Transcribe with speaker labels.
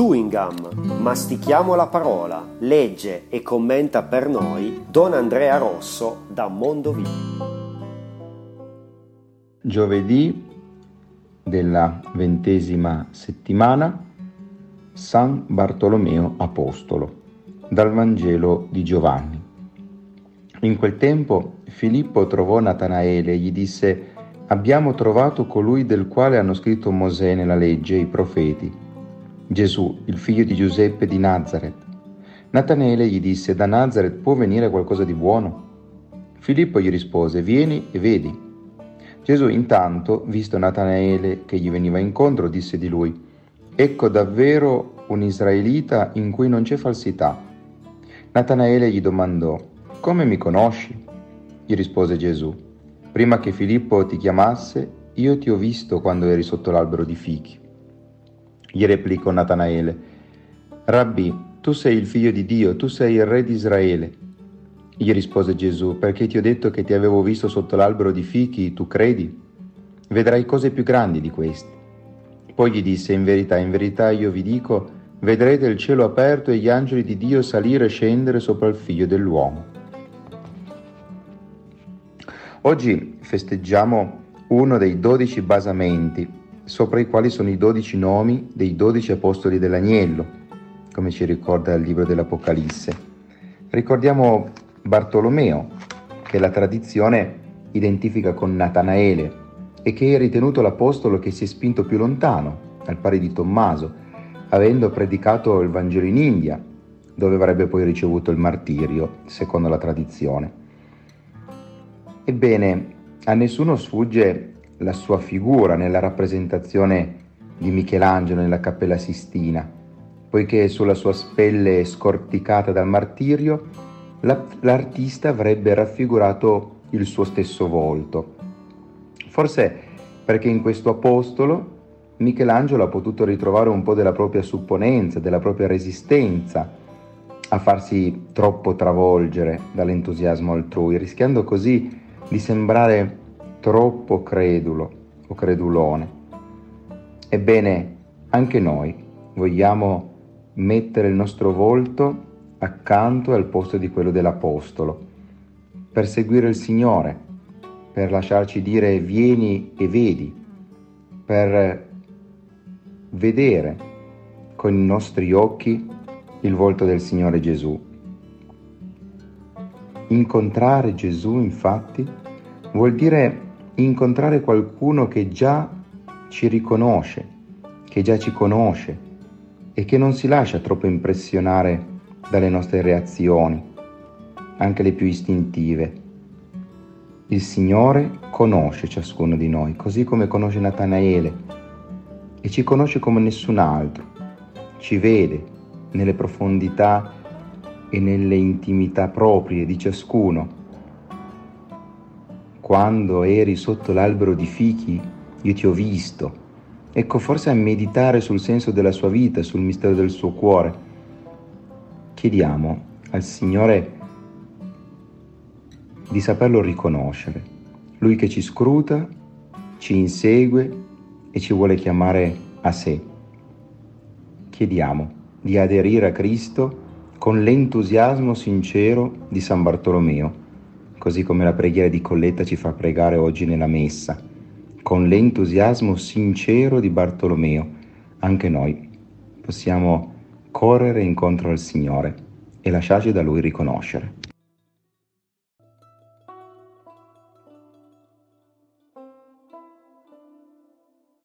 Speaker 1: Chewing Gum, mastichiamo la parola, legge e commenta per noi Don Andrea Rosso da Mondovì.
Speaker 2: Giovedì della ventesima settimana San Bartolomeo Apostolo dal Vangelo di Giovanni. In quel tempo Filippo trovò Natanaele e gli disse Abbiamo trovato colui del quale hanno scritto Mosè nella legge e i profeti, Gesù, il figlio di Giuseppe di Nazareth. Natanaele gli disse Da Nazareth può venire qualcosa di buono? Filippo gli rispose Vieni e vedi. Gesù intanto, visto Natanaele che gli veniva incontro, disse di lui Ecco davvero un israelita in cui non c'è falsità. Natanaele gli domandò, Come mi conosci? Gli rispose Gesù, Prima che Filippo ti chiamasse, io ti ho visto quando eri sotto l'albero di fichi. Gli replicò Natanaele, Rabbi, tu sei il figlio di Dio, tu sei il re di Israele. Gli rispose Gesù, perché ti ho detto che ti avevo visto sotto l'albero di fichi, tu credi? Vedrai cose più grandi di queste. Poi gli disse, in verità, in verità io vi dico, vedrete il cielo aperto e gli angeli di Dio salire e scendere sopra il figlio dell'uomo. Oggi festeggiamo uno dei dodici basamenti, sopra i quali sono i dodici nomi dei dodici apostoli dell'agnello, come ci ricorda il libro dell'Apocalisse. Ricordiamo Bartolomeo, che la tradizione identifica con Natanaele e che è ritenuto l'apostolo che si è spinto più lontano, al pari di Tommaso, avendo predicato il Vangelo in India, dove avrebbe poi ricevuto il martirio, secondo la tradizione. Ebbene, a nessuno sfugge la sua figura nella rappresentazione di Michelangelo nella Cappella Sistina, poiché sulla sua spelle scorticata dal martirio l'artista avrebbe raffigurato il suo stesso volto. Forse perché in questo apostolo Michelangelo ha potuto ritrovare un po' della propria supponenza, della propria resistenza a farsi troppo travolgere dall'entusiasmo altrui, rischiando così di sembrare troppo credulo o credulone. Ebbene, anche noi vogliamo mettere il nostro volto accanto al posto di quello dell'Apostolo, per seguire il Signore, per lasciarci dire vieni e vedi, per vedere con i nostri occhi il volto del Signore Gesù. Incontrare Gesù, infatti, vuol dire incontrare qualcuno che già ci riconosce, che già ci conosce e che non si lascia troppo impressionare dalle nostre reazioni, anche le più istintive. Il Signore conosce ciascuno di noi, così come conosce Natanaele, e ci conosce come nessun altro, ci vede nelle profondità e nelle intimità proprie di ciascuno. Quando eri sotto l'albero di fichi, io ti ho visto. Ecco, forse a meditare sul senso della sua vita, sul mistero del suo cuore. Chiediamo al Signore di saperlo riconoscere. Lui che ci scruta, ci insegue e ci vuole chiamare a sé. Chiediamo di aderire a Cristo con l'entusiasmo sincero di San Bartolomeo, così come la preghiera di Colletta ci fa pregare oggi nella messa, con l'entusiasmo sincero di Bartolomeo, anche noi possiamo correre incontro al Signore e lasciarci da Lui riconoscere.